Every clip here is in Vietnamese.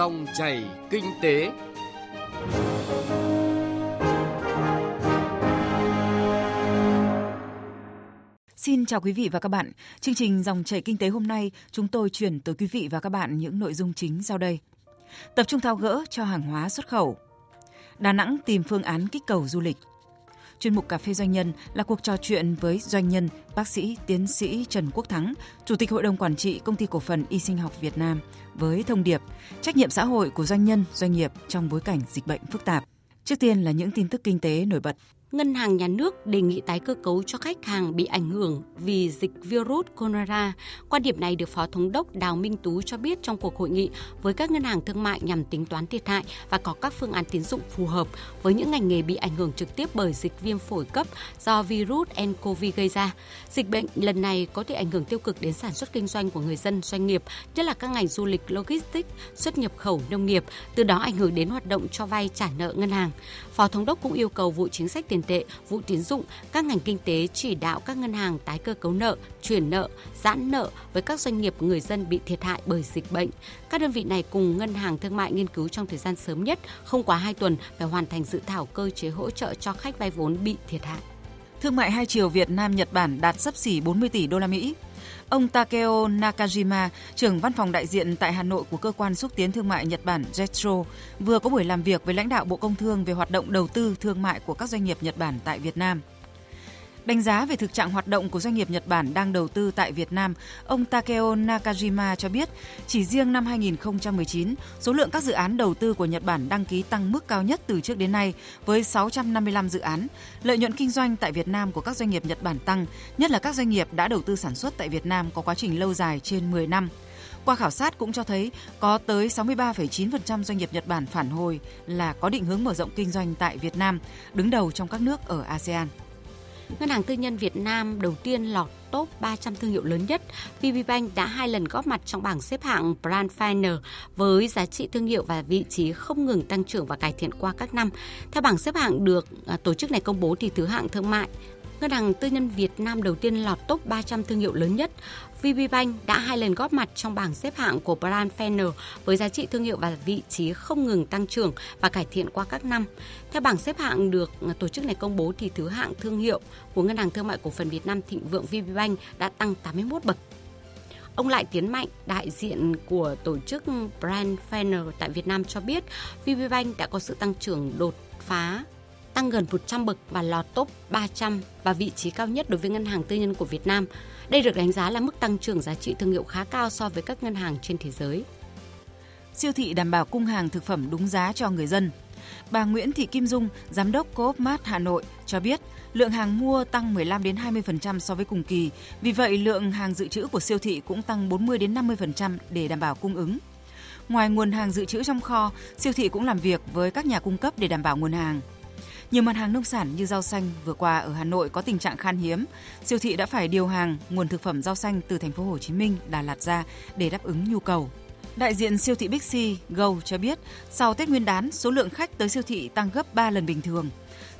Dòng chảy kinh tế. Xin chào quý vị và các bạn. Chương trình Dòng chảy kinh tế hôm nay, chúng tôi chuyển tới quý vị và các bạn những nội dung chính sau đây. Tập trung thao gỡ cho hàng hóa xuất khẩu. Đà Nẵng tìm phương án kích cầu du lịch. Chuyên mục Cà phê Doanh nhân là cuộc trò chuyện với doanh nhân, bác sĩ, tiến sĩ Trần Quốc Thắng, Chủ tịch Hội đồng Quản trị Công ty Cổ phần Y sinh học Việt Nam với thông điệp trách nhiệm xã hội của doanh nhân, doanh nghiệp trong bối cảnh dịch bệnh phức tạp. Trước tiên là những tin tức kinh tế nổi bật. Ngân hàng Nhà nước đề nghị tái cơ cấu cho khách hàng bị ảnh hưởng vì dịch virus corona. Quan điểm này được Phó Thống đốc Đào Minh Tú cho biết trong cuộc hội nghị với các ngân hàng thương mại nhằm tính toán thiệt hại và có các phương án tín dụng phù hợp với những ngành nghề bị ảnh hưởng trực tiếp bởi dịch viêm phổi cấp do virus nCoV gây ra. Dịch bệnh lần này có thể ảnh hưởng tiêu cực đến sản xuất kinh doanh của người dân, doanh nghiệp, nhất là các ngành du lịch, logistics, xuất nhập khẩu, nông nghiệp, từ đó ảnh hưởng đến hoạt động cho vay trả nợ ngân hàng. Phó Thống đốc cũng yêu cầu vụ chính sách tiền tiền tệ, vụ tín dụng, các ngành kinh tế chỉ đạo các ngân hàng tái cơ cấu nợ, chuyển nợ, giãn nợ với các doanh nghiệp người dân bị thiệt hại bởi dịch bệnh. Các đơn vị này cùng ngân hàng thương mại nghiên cứu trong thời gian sớm nhất, không quá 2 tuần phải hoàn thành dự thảo cơ chế hỗ trợ cho khách vay vốn bị thiệt hại. Thương mại hai chiều Việt Nam Nhật Bản đạt sấp xỉ 40 tỷ đô la Mỹ. Ông Takeo Nakajima, trưởng văn phòng đại diện tại Hà Nội của cơ quan xúc tiến thương mại Nhật Bản JETRO, vừa có buổi làm việc với lãnh đạo Bộ Công Thương về hoạt động đầu tư thương mại của các doanh nghiệp Nhật Bản tại Việt Nam. Đánh giá về thực trạng hoạt động của doanh nghiệp Nhật Bản đang đầu tư tại Việt Nam, ông Takeo Nakajima cho biết, chỉ riêng năm 2019, số lượng các dự án đầu tư của Nhật Bản đăng ký tăng mức cao nhất từ trước đến nay với 655 dự án. Lợi nhuận kinh doanh tại Việt Nam của các doanh nghiệp Nhật Bản tăng, nhất là các doanh nghiệp đã đầu tư sản xuất tại Việt Nam có quá trình lâu dài trên 10 năm. Qua khảo sát cũng cho thấy có tới 63,9% doanh nghiệp Nhật Bản phản hồi là có định hướng mở rộng kinh doanh tại Việt Nam, đứng đầu trong các nước ở ASEAN. Ngân hàng tư nhân Việt Nam đầu tiên lọt top 300 thương hiệu lớn nhất, VPBank đã hai lần góp mặt trong bảng xếp hạng Brand Finder với giá trị thương hiệu và vị trí không ngừng tăng trưởng và cải thiện qua các năm. Theo bảng xếp hạng được à, tổ chức này công bố thì thứ hạng thương mại Ngân hàng tư nhân Việt Nam đầu tiên lọt top 300 thương hiệu lớn nhất. VPBank đã hai lần góp mặt trong bảng xếp hạng của Brand Finance với giá trị thương hiệu và vị trí không ngừng tăng trưởng và cải thiện qua các năm. Theo bảng xếp hạng được tổ chức này công bố thì thứ hạng thương hiệu của Ngân hàng Thương mại Cổ phần Việt Nam Thịnh Vượng VPBank đã tăng 81 bậc. Ông Lại Tiến Mạnh, đại diện của tổ chức Brand Finance tại Việt Nam cho biết, VPBank đã có sự tăng trưởng đột phá tăng gần 100 bậc và lọt top 300 và vị trí cao nhất đối với ngân hàng tư nhân của Việt Nam. Đây được đánh giá là mức tăng trưởng giá trị thương hiệu khá cao so với các ngân hàng trên thế giới. Siêu thị đảm bảo cung hàng thực phẩm đúng giá cho người dân. Bà Nguyễn Thị Kim Dung, giám đốc Coop Mart Hà Nội cho biết, lượng hàng mua tăng 15 đến 20% so với cùng kỳ. Vì vậy, lượng hàng dự trữ của siêu thị cũng tăng 40 đến 50% để đảm bảo cung ứng. Ngoài nguồn hàng dự trữ trong kho, siêu thị cũng làm việc với các nhà cung cấp để đảm bảo nguồn hàng. Nhiều mặt hàng nông sản như rau xanh vừa qua ở Hà Nội có tình trạng khan hiếm, siêu thị đã phải điều hàng nguồn thực phẩm rau xanh từ thành phố Hồ Chí Minh, Đà Lạt ra để đáp ứng nhu cầu. Đại diện siêu thị Big C Go cho biết, sau Tết Nguyên đán, số lượng khách tới siêu thị tăng gấp 3 lần bình thường.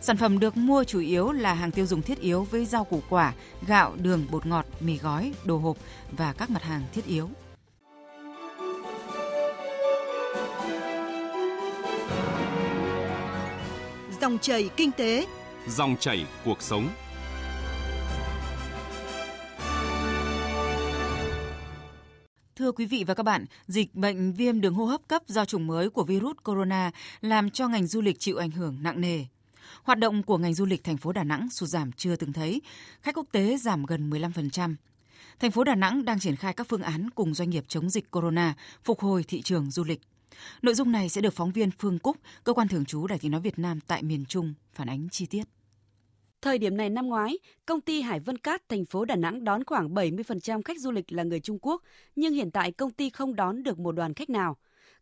Sản phẩm được mua chủ yếu là hàng tiêu dùng thiết yếu với rau củ quả, gạo, đường, bột ngọt, mì gói, đồ hộp và các mặt hàng thiết yếu. Dòng chảy kinh tế, dòng chảy cuộc sống. Thưa quý vị và các bạn, dịch bệnh viêm đường hô hấp cấp do chủng mới của virus corona làm cho ngành du lịch chịu ảnh hưởng nặng nề. Hoạt động của ngành du lịch thành phố Đà Nẵng sụt giảm chưa từng thấy, khách quốc tế giảm gần 15%. Thành phố Đà Nẵng đang triển khai các phương án cùng doanh nghiệp chống dịch corona, phục hồi thị trường du lịch. Nội dung này sẽ được phóng viên Phương Cúc, cơ quan thường trú Đài Tiếng nói Việt Nam tại miền Trung phản ánh chi tiết. Thời điểm này năm ngoái, công ty Hải Vân Cát thành phố Đà Nẵng đón khoảng 70% khách du lịch là người Trung Quốc, nhưng hiện tại công ty không đón được một đoàn khách nào.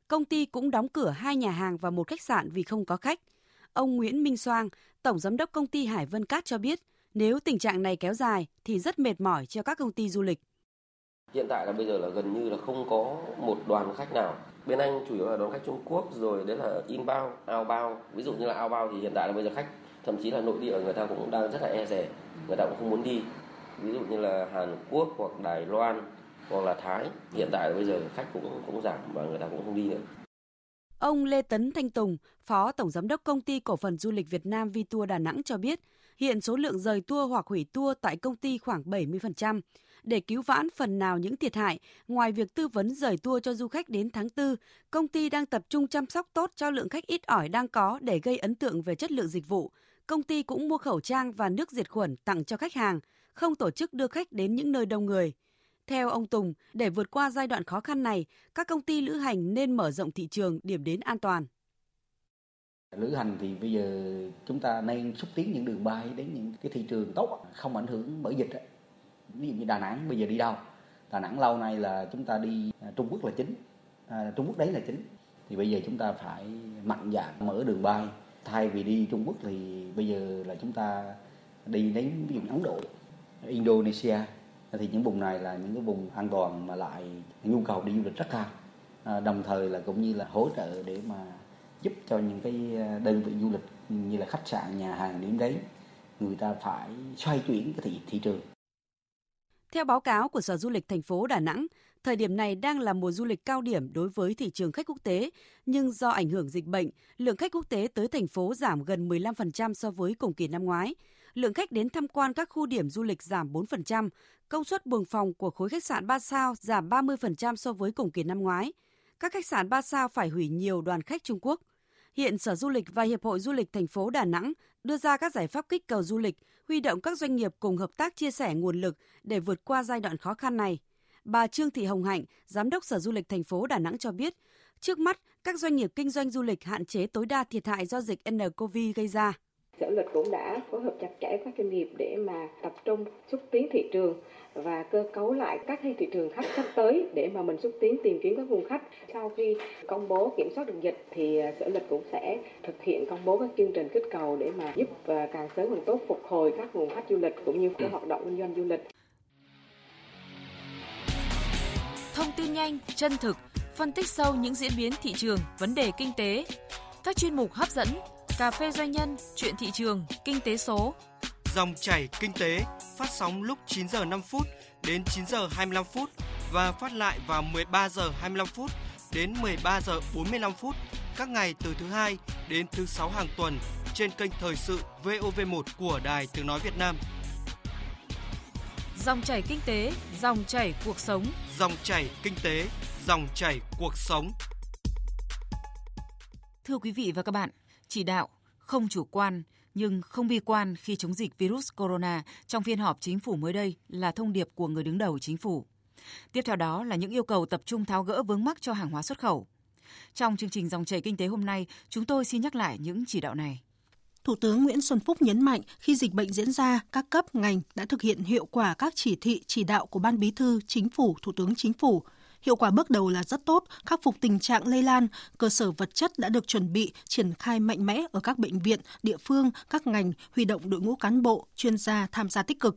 Công ty cũng đóng cửa hai nhà hàng và một khách sạn vì không có khách. Ông Nguyễn Minh Soang, tổng giám đốc công ty Hải Vân Cát cho biết, nếu tình trạng này kéo dài thì rất mệt mỏi cho các công ty du lịch. Hiện tại là bây giờ là gần như là không có một đoàn khách nào. Bên Anh chủ yếu là đón khách Trung Quốc rồi đấy là inbound, outbound. Ví dụ như là outbound thì hiện tại là bây giờ khách thậm chí là nội địa người ta cũng đang rất là e dè người ta cũng không muốn đi. Ví dụ như là Hàn Quốc hoặc Đài Loan hoặc là Thái hiện tại là bây giờ khách cũng cũng giảm và người ta cũng không đi nữa. Ông Lê Tấn Thanh Tùng, Phó Tổng Giám đốc Công ty Cổ phần Du lịch Việt Nam Vitour Đà Nẵng cho biết, hiện số lượng rời tour hoặc hủy tour tại công ty khoảng 70%. Để cứu vãn phần nào những thiệt hại, ngoài việc tư vấn rời tour cho du khách đến tháng 4, công ty đang tập trung chăm sóc tốt cho lượng khách ít ỏi đang có để gây ấn tượng về chất lượng dịch vụ. Công ty cũng mua khẩu trang và nước diệt khuẩn tặng cho khách hàng, không tổ chức đưa khách đến những nơi đông người. Theo ông Tùng, để vượt qua giai đoạn khó khăn này, các công ty lữ hành nên mở rộng thị trường điểm đến an toàn. Lữ hành thì bây giờ chúng ta nên xúc tiến những đường bay đến những cái thị trường tốt, không ảnh hưởng bởi dịch. Ví dụ như Đà Nẵng bây giờ đi đâu? Đà Nẵng lâu nay là chúng ta đi à, Trung Quốc là chính, à, Trung Quốc đấy là chính. Thì bây giờ chúng ta phải mạnh dạn mở đường bay. Thay vì đi Trung Quốc thì bây giờ là chúng ta đi đến ví dụ Ấn Độ, Indonesia thì những vùng này là những cái vùng an toàn mà lại nhu cầu đi du lịch rất cao à, đồng thời là cũng như là hỗ trợ để mà giúp cho những cái à, đơn vị du lịch như là khách sạn nhà hàng đến đấy người ta phải xoay chuyển cái thị thị trường theo báo cáo của Sở Du lịch thành phố Đà Nẵng, thời điểm này đang là mùa du lịch cao điểm đối với thị trường khách quốc tế, nhưng do ảnh hưởng dịch bệnh, lượng khách quốc tế tới thành phố giảm gần 15% so với cùng kỳ năm ngoái lượng khách đến tham quan các khu điểm du lịch giảm 4%, công suất buồng phòng của khối khách sạn 3 sao giảm 30% so với cùng kỳ năm ngoái. Các khách sạn 3 sao phải hủy nhiều đoàn khách Trung Quốc. Hiện Sở Du lịch và Hiệp hội Du lịch thành phố Đà Nẵng đưa ra các giải pháp kích cầu du lịch, huy động các doanh nghiệp cùng hợp tác chia sẻ nguồn lực để vượt qua giai đoạn khó khăn này. Bà Trương Thị Hồng Hạnh, Giám đốc Sở Du lịch thành phố Đà Nẵng cho biết, trước mắt các doanh nghiệp kinh doanh du lịch hạn chế tối đa thiệt hại do dịch nCoV gây ra. Sở lịch cũng đã phối hợp chặt chẽ các doanh nghiệp để mà tập trung xúc tiến thị trường và cơ cấu lại các thị trường khách sắp tới để mà mình xúc tiến tìm kiếm các nguồn khách. Sau khi công bố kiểm soát được dịch thì à, Sở Lịch cũng sẽ thực hiện công bố các chương trình kích cầu để mà giúp và càng sớm càng tốt phục hồi các nguồn khách du lịch cũng như các hoạt động kinh doanh du lịch. Thông tin nhanh, chân thực, phân tích sâu những diễn biến thị trường, vấn đề kinh tế. Các chuyên mục hấp dẫn Cà phê doanh nhân, chuyện thị trường, kinh tế số. Dòng chảy kinh tế phát sóng lúc 9 giờ 5 phút đến 9 giờ 25 phút và phát lại vào 13 giờ 25 phút đến 13 giờ 45 phút các ngày từ thứ hai đến thứ sáu hàng tuần trên kênh thời sự VOV1 của Đài Tiếng nói Việt Nam. Dòng chảy kinh tế, dòng chảy cuộc sống. Dòng chảy kinh tế, dòng chảy cuộc sống. Thưa quý vị và các bạn, chỉ đạo không chủ quan nhưng không bi quan khi chống dịch virus corona trong phiên họp chính phủ mới đây là thông điệp của người đứng đầu chính phủ. Tiếp theo đó là những yêu cầu tập trung tháo gỡ vướng mắc cho hàng hóa xuất khẩu. Trong chương trình dòng chảy kinh tế hôm nay, chúng tôi xin nhắc lại những chỉ đạo này. Thủ tướng Nguyễn Xuân Phúc nhấn mạnh khi dịch bệnh diễn ra, các cấp ngành đã thực hiện hiệu quả các chỉ thị chỉ đạo của Ban Bí thư, Chính phủ, Thủ tướng Chính phủ Hiệu quả bước đầu là rất tốt, khắc phục tình trạng lây lan, cơ sở vật chất đã được chuẩn bị, triển khai mạnh mẽ ở các bệnh viện, địa phương, các ngành, huy động đội ngũ cán bộ, chuyên gia tham gia tích cực.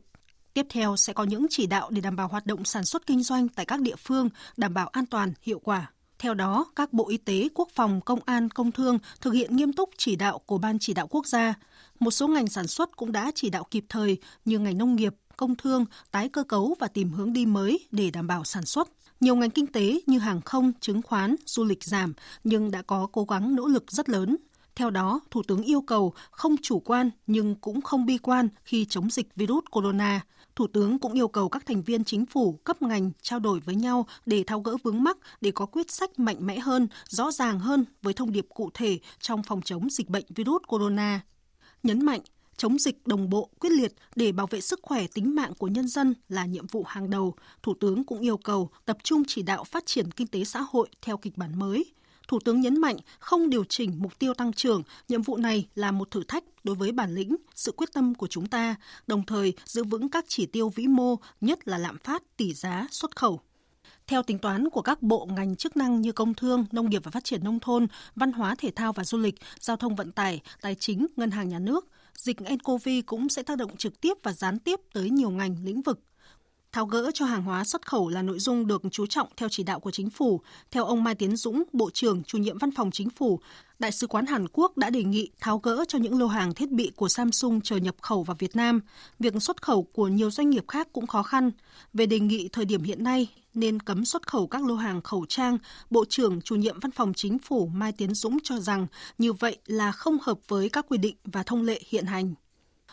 Tiếp theo sẽ có những chỉ đạo để đảm bảo hoạt động sản xuất kinh doanh tại các địa phương, đảm bảo an toàn, hiệu quả. Theo đó, các Bộ Y tế, Quốc phòng, Công an, Công thương thực hiện nghiêm túc chỉ đạo của Ban chỉ đạo quốc gia. Một số ngành sản xuất cũng đã chỉ đạo kịp thời như ngành nông nghiệp, công thương, tái cơ cấu và tìm hướng đi mới để đảm bảo sản xuất. Nhiều ngành kinh tế như hàng không, chứng khoán, du lịch giảm nhưng đã có cố gắng nỗ lực rất lớn. Theo đó, Thủ tướng yêu cầu không chủ quan nhưng cũng không bi quan khi chống dịch virus corona. Thủ tướng cũng yêu cầu các thành viên chính phủ, cấp ngành trao đổi với nhau để thao gỡ vướng mắc, để có quyết sách mạnh mẽ hơn, rõ ràng hơn với thông điệp cụ thể trong phòng chống dịch bệnh virus corona. Nhấn mạnh, chống dịch đồng bộ, quyết liệt để bảo vệ sức khỏe tính mạng của nhân dân là nhiệm vụ hàng đầu. Thủ tướng cũng yêu cầu tập trung chỉ đạo phát triển kinh tế xã hội theo kịch bản mới. Thủ tướng nhấn mạnh không điều chỉnh mục tiêu tăng trưởng, nhiệm vụ này là một thử thách đối với bản lĩnh, sự quyết tâm của chúng ta, đồng thời giữ vững các chỉ tiêu vĩ mô, nhất là lạm phát, tỷ giá, xuất khẩu. Theo tính toán của các bộ ngành chức năng như công thương, nông nghiệp và phát triển nông thôn, văn hóa thể thao và du lịch, giao thông vận tải, tài chính, ngân hàng nhà nước, dịch nCoV cũng sẽ tác động trực tiếp và gián tiếp tới nhiều ngành lĩnh vực. Tháo gỡ cho hàng hóa xuất khẩu là nội dung được chú trọng theo chỉ đạo của chính phủ. Theo ông Mai Tiến Dũng, Bộ trưởng chủ nhiệm Văn phòng Chính phủ, Đại sứ quán Hàn Quốc đã đề nghị tháo gỡ cho những lô hàng thiết bị của Samsung chờ nhập khẩu vào Việt Nam. Việc xuất khẩu của nhiều doanh nghiệp khác cũng khó khăn. Về đề nghị thời điểm hiện nay, nên cấm xuất khẩu các lô hàng khẩu trang, Bộ trưởng chủ nhiệm Văn phòng Chính phủ Mai Tiến Dũng cho rằng như vậy là không hợp với các quy định và thông lệ hiện hành.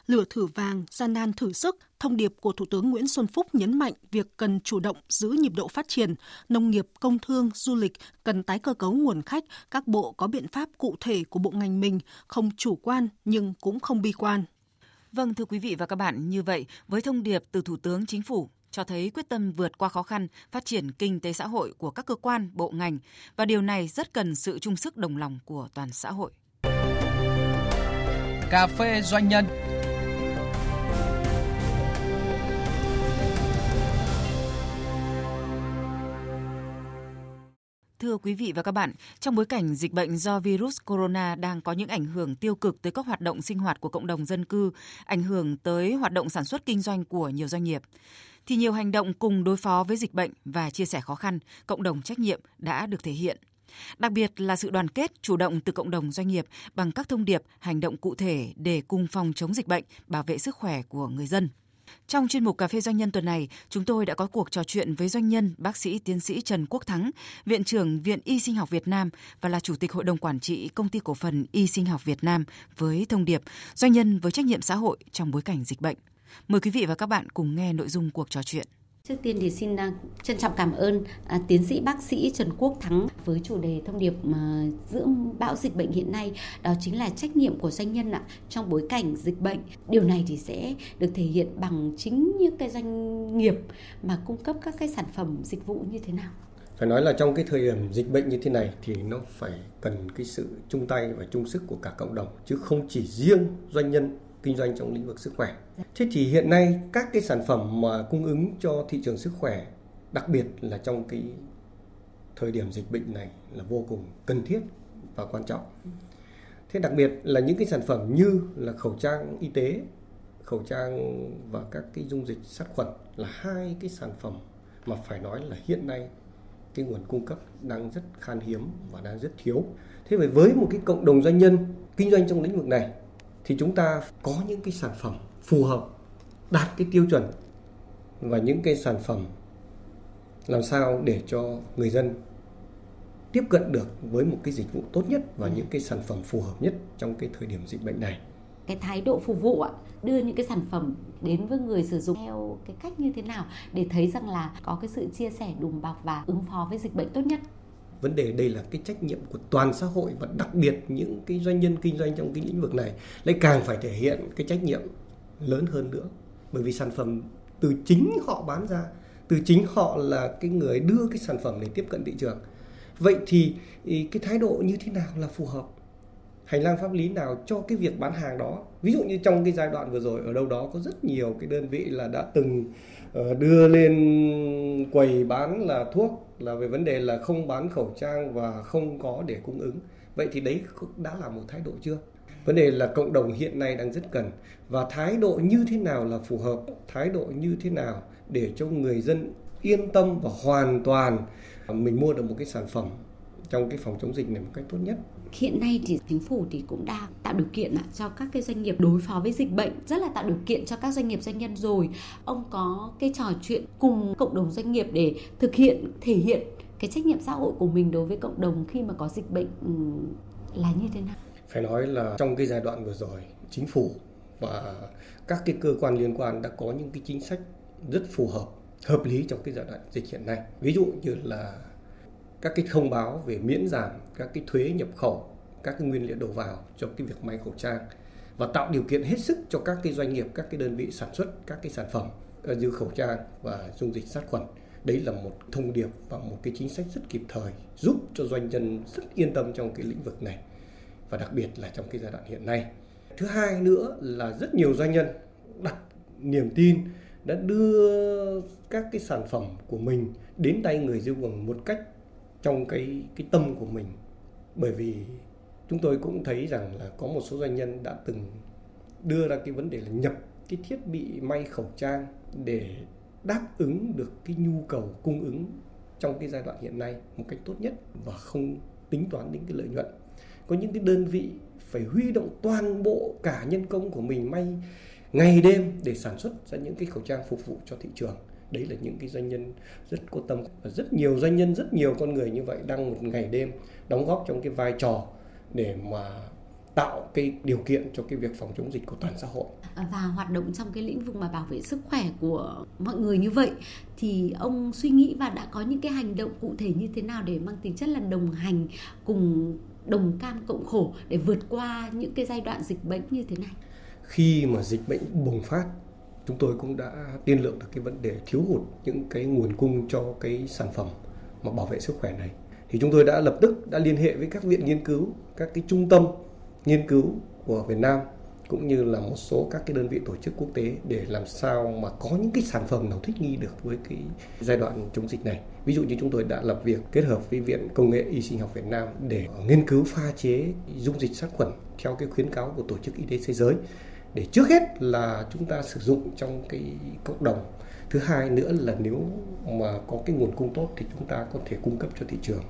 Lửa thử vàng, gian nan thử sức, thông điệp của Thủ tướng Nguyễn Xuân Phúc nhấn mạnh việc cần chủ động giữ nhịp độ phát triển, nông nghiệp, công thương, du lịch cần tái cơ cấu nguồn khách, các bộ có biện pháp cụ thể của bộ ngành mình, không chủ quan nhưng cũng không bi quan. Vâng thưa quý vị và các bạn, như vậy với thông điệp từ Thủ tướng Chính phủ cho thấy quyết tâm vượt qua khó khăn, phát triển kinh tế xã hội của các cơ quan, bộ ngành và điều này rất cần sự chung sức đồng lòng của toàn xã hội. Cà phê doanh nhân Thưa quý vị và các bạn, trong bối cảnh dịch bệnh do virus corona đang có những ảnh hưởng tiêu cực tới các hoạt động sinh hoạt của cộng đồng dân cư, ảnh hưởng tới hoạt động sản xuất kinh doanh của nhiều doanh nghiệp, thì nhiều hành động cùng đối phó với dịch bệnh và chia sẻ khó khăn, cộng đồng trách nhiệm đã được thể hiện. Đặc biệt là sự đoàn kết, chủ động từ cộng đồng doanh nghiệp bằng các thông điệp, hành động cụ thể để cùng phòng chống dịch bệnh, bảo vệ sức khỏe của người dân. Trong chuyên mục Cà phê Doanh nhân tuần này, chúng tôi đã có cuộc trò chuyện với doanh nhân bác sĩ tiến sĩ Trần Quốc Thắng, Viện trưởng Viện Y Sinh học Việt Nam và là Chủ tịch Hội đồng Quản trị Công ty Cổ phần Y Sinh học Việt Nam với thông điệp Doanh nhân với trách nhiệm xã hội trong bối cảnh dịch bệnh. Mời quý vị và các bạn cùng nghe nội dung cuộc trò chuyện. Trước tiên thì xin à, trân trọng cảm ơn à, tiến sĩ bác sĩ Trần Quốc Thắng với chủ đề thông điệp mà giữa bão dịch bệnh hiện nay, đó chính là trách nhiệm của doanh nhân ạ, trong bối cảnh dịch bệnh. Điều này thì sẽ được thể hiện bằng chính những cái doanh nghiệp mà cung cấp các cái sản phẩm dịch vụ như thế nào. Phải nói là trong cái thời điểm dịch bệnh như thế này thì nó phải cần cái sự chung tay và chung sức của cả cộng đồng, chứ không chỉ riêng doanh nhân kinh doanh trong lĩnh vực sức khỏe. Thế thì hiện nay các cái sản phẩm mà cung ứng cho thị trường sức khỏe, đặc biệt là trong cái thời điểm dịch bệnh này là vô cùng cần thiết và quan trọng. Thế đặc biệt là những cái sản phẩm như là khẩu trang y tế, khẩu trang và các cái dung dịch sát khuẩn là hai cái sản phẩm mà phải nói là hiện nay cái nguồn cung cấp đang rất khan hiếm và đang rất thiếu. Thế vậy với một cái cộng đồng doanh nhân kinh doanh trong lĩnh vực này thì chúng ta có những cái sản phẩm phù hợp đạt cái tiêu chuẩn và những cái sản phẩm làm sao để cho người dân tiếp cận được với một cái dịch vụ tốt nhất và ừ. những cái sản phẩm phù hợp nhất trong cái thời điểm dịch bệnh này. Cái thái độ phục vụ ạ, đưa những cái sản phẩm đến với người sử dụng theo cái cách như thế nào để thấy rằng là có cái sự chia sẻ đùm bọc và ứng phó với dịch bệnh tốt nhất vấn đề đây là cái trách nhiệm của toàn xã hội và đặc biệt những cái doanh nhân kinh doanh trong cái lĩnh vực này lại càng phải thể hiện cái trách nhiệm lớn hơn nữa. Bởi vì sản phẩm từ chính họ bán ra, từ chính họ là cái người đưa cái sản phẩm để tiếp cận thị trường. Vậy thì cái thái độ như thế nào là phù hợp? Hành lang pháp lý nào cho cái việc bán hàng đó? Ví dụ như trong cái giai đoạn vừa rồi, ở đâu đó có rất nhiều cái đơn vị là đã từng ờ, đưa lên quầy bán là thuốc là về vấn đề là không bán khẩu trang và không có để cung ứng. Vậy thì đấy đã là một thái độ chưa? Vấn đề là cộng đồng hiện nay đang rất cần. Và thái độ như thế nào là phù hợp, thái độ như thế nào để cho người dân yên tâm và hoàn toàn mình mua được một cái sản phẩm trong cái phòng chống dịch này một cách tốt nhất. Hiện nay thì chính phủ thì cũng đang tạo điều kiện cho các cái doanh nghiệp đối phó với dịch bệnh rất là tạo điều kiện cho các doanh nghiệp doanh nhân rồi. Ông có cái trò chuyện cùng cộng đồng doanh nghiệp để thực hiện thể hiện cái trách nhiệm xã hội của mình đối với cộng đồng khi mà có dịch bệnh ừ, là như thế nào? Phải nói là trong cái giai đoạn vừa rồi chính phủ và các cái cơ quan liên quan đã có những cái chính sách rất phù hợp hợp lý trong cái giai đoạn dịch hiện nay. Ví dụ như là các cái thông báo về miễn giảm các cái thuế nhập khẩu, các cái nguyên liệu đầu vào cho cái việc may khẩu trang và tạo điều kiện hết sức cho các cái doanh nghiệp, các cái đơn vị sản xuất các cái sản phẩm ờ, như khẩu trang và dung dịch sát khuẩn. Đấy là một thông điệp và một cái chính sách rất kịp thời giúp cho doanh nhân rất yên tâm trong cái lĩnh vực này và đặc biệt là trong cái giai đoạn hiện nay. Thứ hai nữa là rất nhiều doanh nhân đặt niềm tin đã đưa các cái sản phẩm của mình đến tay người tiêu dùng một cách trong cái cái tâm của mình. Bởi vì chúng tôi cũng thấy rằng là có một số doanh nhân đã từng đưa ra cái vấn đề là nhập cái thiết bị may khẩu trang để đáp ứng được cái nhu cầu cung ứng trong cái giai đoạn hiện nay một cách tốt nhất và không tính toán đến cái lợi nhuận. Có những cái đơn vị phải huy động toàn bộ cả nhân công của mình may ngày đêm để sản xuất ra những cái khẩu trang phục vụ cho thị trường đấy là những cái doanh nhân rất có tâm. Và rất nhiều doanh nhân rất nhiều con người như vậy đang một ngày đêm đóng góp trong cái vai trò để mà tạo cái điều kiện cho cái việc phòng chống dịch của toàn xã hội. Và hoạt động trong cái lĩnh vực mà bảo vệ sức khỏe của mọi người như vậy thì ông suy nghĩ và đã có những cái hành động cụ thể như thế nào để mang tính chất là đồng hành cùng đồng cam cộng khổ để vượt qua những cái giai đoạn dịch bệnh như thế này? Khi mà dịch bệnh bùng phát chúng tôi cũng đã tiên lượng được cái vấn đề thiếu hụt những cái nguồn cung cho cái sản phẩm mà bảo vệ sức khỏe này thì chúng tôi đã lập tức đã liên hệ với các viện nghiên cứu, các cái trung tâm nghiên cứu của Việt Nam cũng như là một số các cái đơn vị tổ chức quốc tế để làm sao mà có những cái sản phẩm nào thích nghi được với cái giai đoạn chống dịch này. Ví dụ như chúng tôi đã lập việc kết hợp với Viện Công nghệ Y sinh học Việt Nam để nghiên cứu pha chế dung dịch sát khuẩn theo cái khuyến cáo của Tổ chức Y tế Thế giới để trước hết là chúng ta sử dụng trong cái cộng đồng. Thứ hai nữa là nếu mà có cái nguồn cung tốt thì chúng ta có thể cung cấp cho thị trường.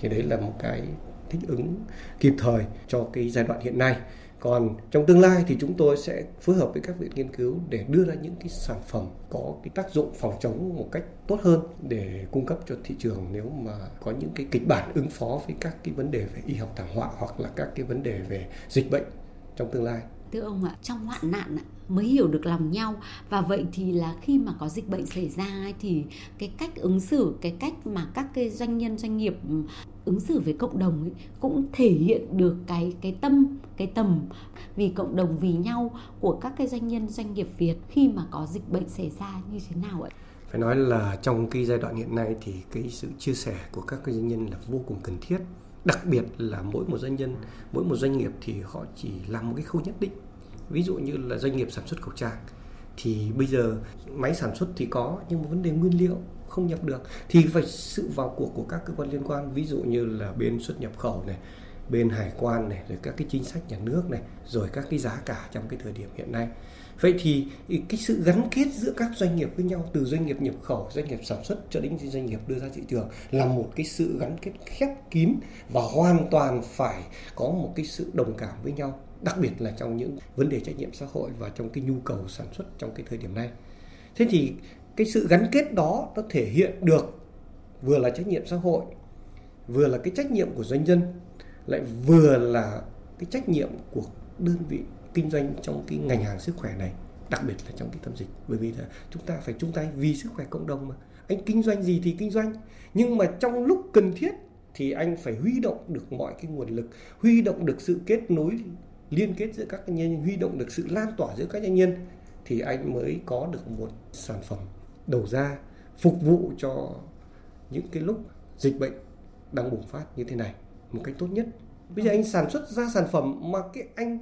Thì đấy là một cái thích ứng kịp thời cho cái giai đoạn hiện nay còn trong tương lai thì chúng tôi sẽ phối hợp với các viện nghiên cứu để đưa ra những cái sản phẩm có cái tác dụng phòng chống một cách tốt hơn để cung cấp cho thị trường nếu mà có những cái kịch bản ứng phó với các cái vấn đề về y học thảm họa hoặc là các cái vấn đề về dịch bệnh trong tương lai thưa ông ạ trong hoạn nạn ạ, mới hiểu được lòng nhau và vậy thì là khi mà có dịch bệnh xảy ra ấy, thì cái cách ứng xử cái cách mà các cái doanh nhân doanh nghiệp ừ, ứng xử với cộng đồng ấy, cũng thể hiện được cái cái tâm cái tầm vì cộng đồng vì nhau của các cái doanh nhân doanh nghiệp Việt khi mà có dịch bệnh xảy ra như thế nào ạ? Phải nói là trong cái giai đoạn hiện nay thì cái sự chia sẻ của các cái doanh nhân là vô cùng cần thiết đặc biệt là mỗi một doanh nhân, mỗi một doanh nghiệp thì họ chỉ làm một cái khâu nhất định. Ví dụ như là doanh nghiệp sản xuất khẩu trang. Thì bây giờ máy sản xuất thì có, nhưng mà vấn đề nguyên liệu không nhập được. Thì phải sự vào cuộc của các cơ quan liên quan, ví dụ như là bên xuất nhập khẩu này, bên hải quan này, rồi các cái chính sách nhà nước này, rồi các cái giá cả trong cái thời điểm hiện nay vậy thì cái sự gắn kết giữa các doanh nghiệp với nhau, từ doanh nghiệp nhập khẩu, doanh nghiệp sản xuất cho đến doanh nghiệp đưa ra thị trường là một cái sự gắn kết khép kín và hoàn toàn phải có một cái sự đồng cảm với nhau, đặc biệt là trong những vấn đề trách nhiệm xã hội và trong cái nhu cầu sản xuất trong cái thời điểm này. Thế thì cái sự gắn kết đó nó thể hiện được vừa là trách nhiệm xã hội, vừa là cái trách nhiệm của doanh nhân, lại vừa là cái trách nhiệm của đơn vị kinh doanh trong cái ngành hàng sức khỏe này, đặc biệt là trong cái tâm dịch. Bởi vì là chúng ta phải chung tay vì sức khỏe cộng đồng mà. Anh kinh doanh gì thì kinh doanh. Nhưng mà trong lúc cần thiết thì anh phải huy động được mọi cái nguồn lực, huy động được sự kết nối, liên kết giữa các nhân huy động được sự lan tỏa giữa các doanh nhân thì anh mới có được một sản phẩm đầu ra phục vụ cho những cái lúc dịch bệnh đang bùng phát như thế này một cách tốt nhất. Bây giờ anh sản xuất ra sản phẩm mà cái anh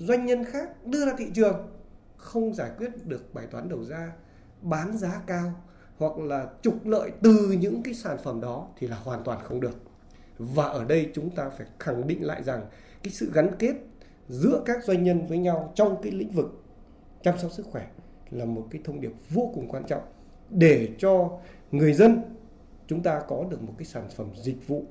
doanh nhân khác đưa ra thị trường, không giải quyết được bài toán đầu ra, bán giá cao hoặc là trục lợi từ những cái sản phẩm đó thì là hoàn toàn không được. Và ở đây chúng ta phải khẳng định lại rằng cái sự gắn kết giữa các doanh nhân với nhau trong cái lĩnh vực chăm sóc sức khỏe là một cái thông điệp vô cùng quan trọng để cho người dân chúng ta có được một cái sản phẩm dịch vụ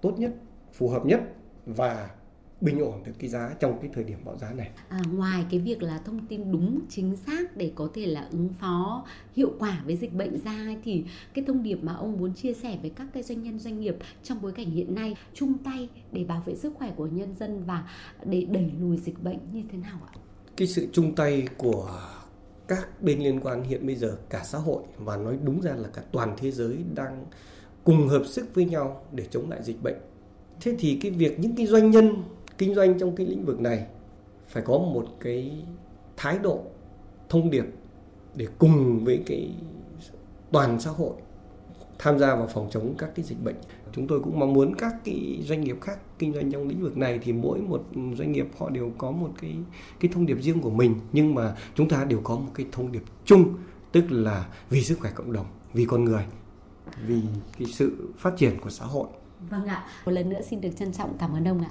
tốt nhất, phù hợp nhất và bình ổn được cái giá trong cái thời điểm bão giá này. À, ngoài cái việc là thông tin đúng chính xác để có thể là ứng phó hiệu quả với dịch bệnh ra thì cái thông điệp mà ông muốn chia sẻ với các cái doanh nhân doanh nghiệp trong bối cảnh hiện nay chung tay để bảo vệ sức khỏe của nhân dân và để đẩy lùi dịch bệnh như thế nào ạ? Cái sự chung tay của các bên liên quan hiện bây giờ cả xã hội và nói đúng ra là cả toàn thế giới đang cùng hợp sức với nhau để chống lại dịch bệnh. Thế thì cái việc những cái doanh nhân kinh doanh trong cái lĩnh vực này phải có một cái thái độ thông điệp để cùng với cái toàn xã hội tham gia vào phòng chống các cái dịch bệnh. Chúng tôi cũng mong muốn các cái doanh nghiệp khác kinh doanh trong lĩnh vực này thì mỗi một doanh nghiệp họ đều có một cái cái thông điệp riêng của mình nhưng mà chúng ta đều có một cái thông điệp chung tức là vì sức khỏe cộng đồng, vì con người, vì cái sự phát triển của xã hội. Vâng ạ, một lần nữa xin được trân trọng cảm ơn ông ạ.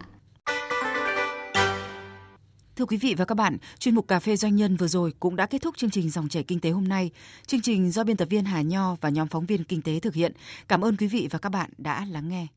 Thưa quý vị và các bạn, chuyên mục Cà phê Doanh nhân vừa rồi cũng đã kết thúc chương trình Dòng chảy Kinh tế hôm nay. Chương trình do biên tập viên Hà Nho và nhóm phóng viên Kinh tế thực hiện. Cảm ơn quý vị và các bạn đã lắng nghe.